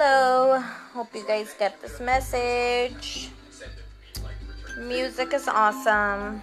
Hello. Hope you guys get this message. Music is awesome.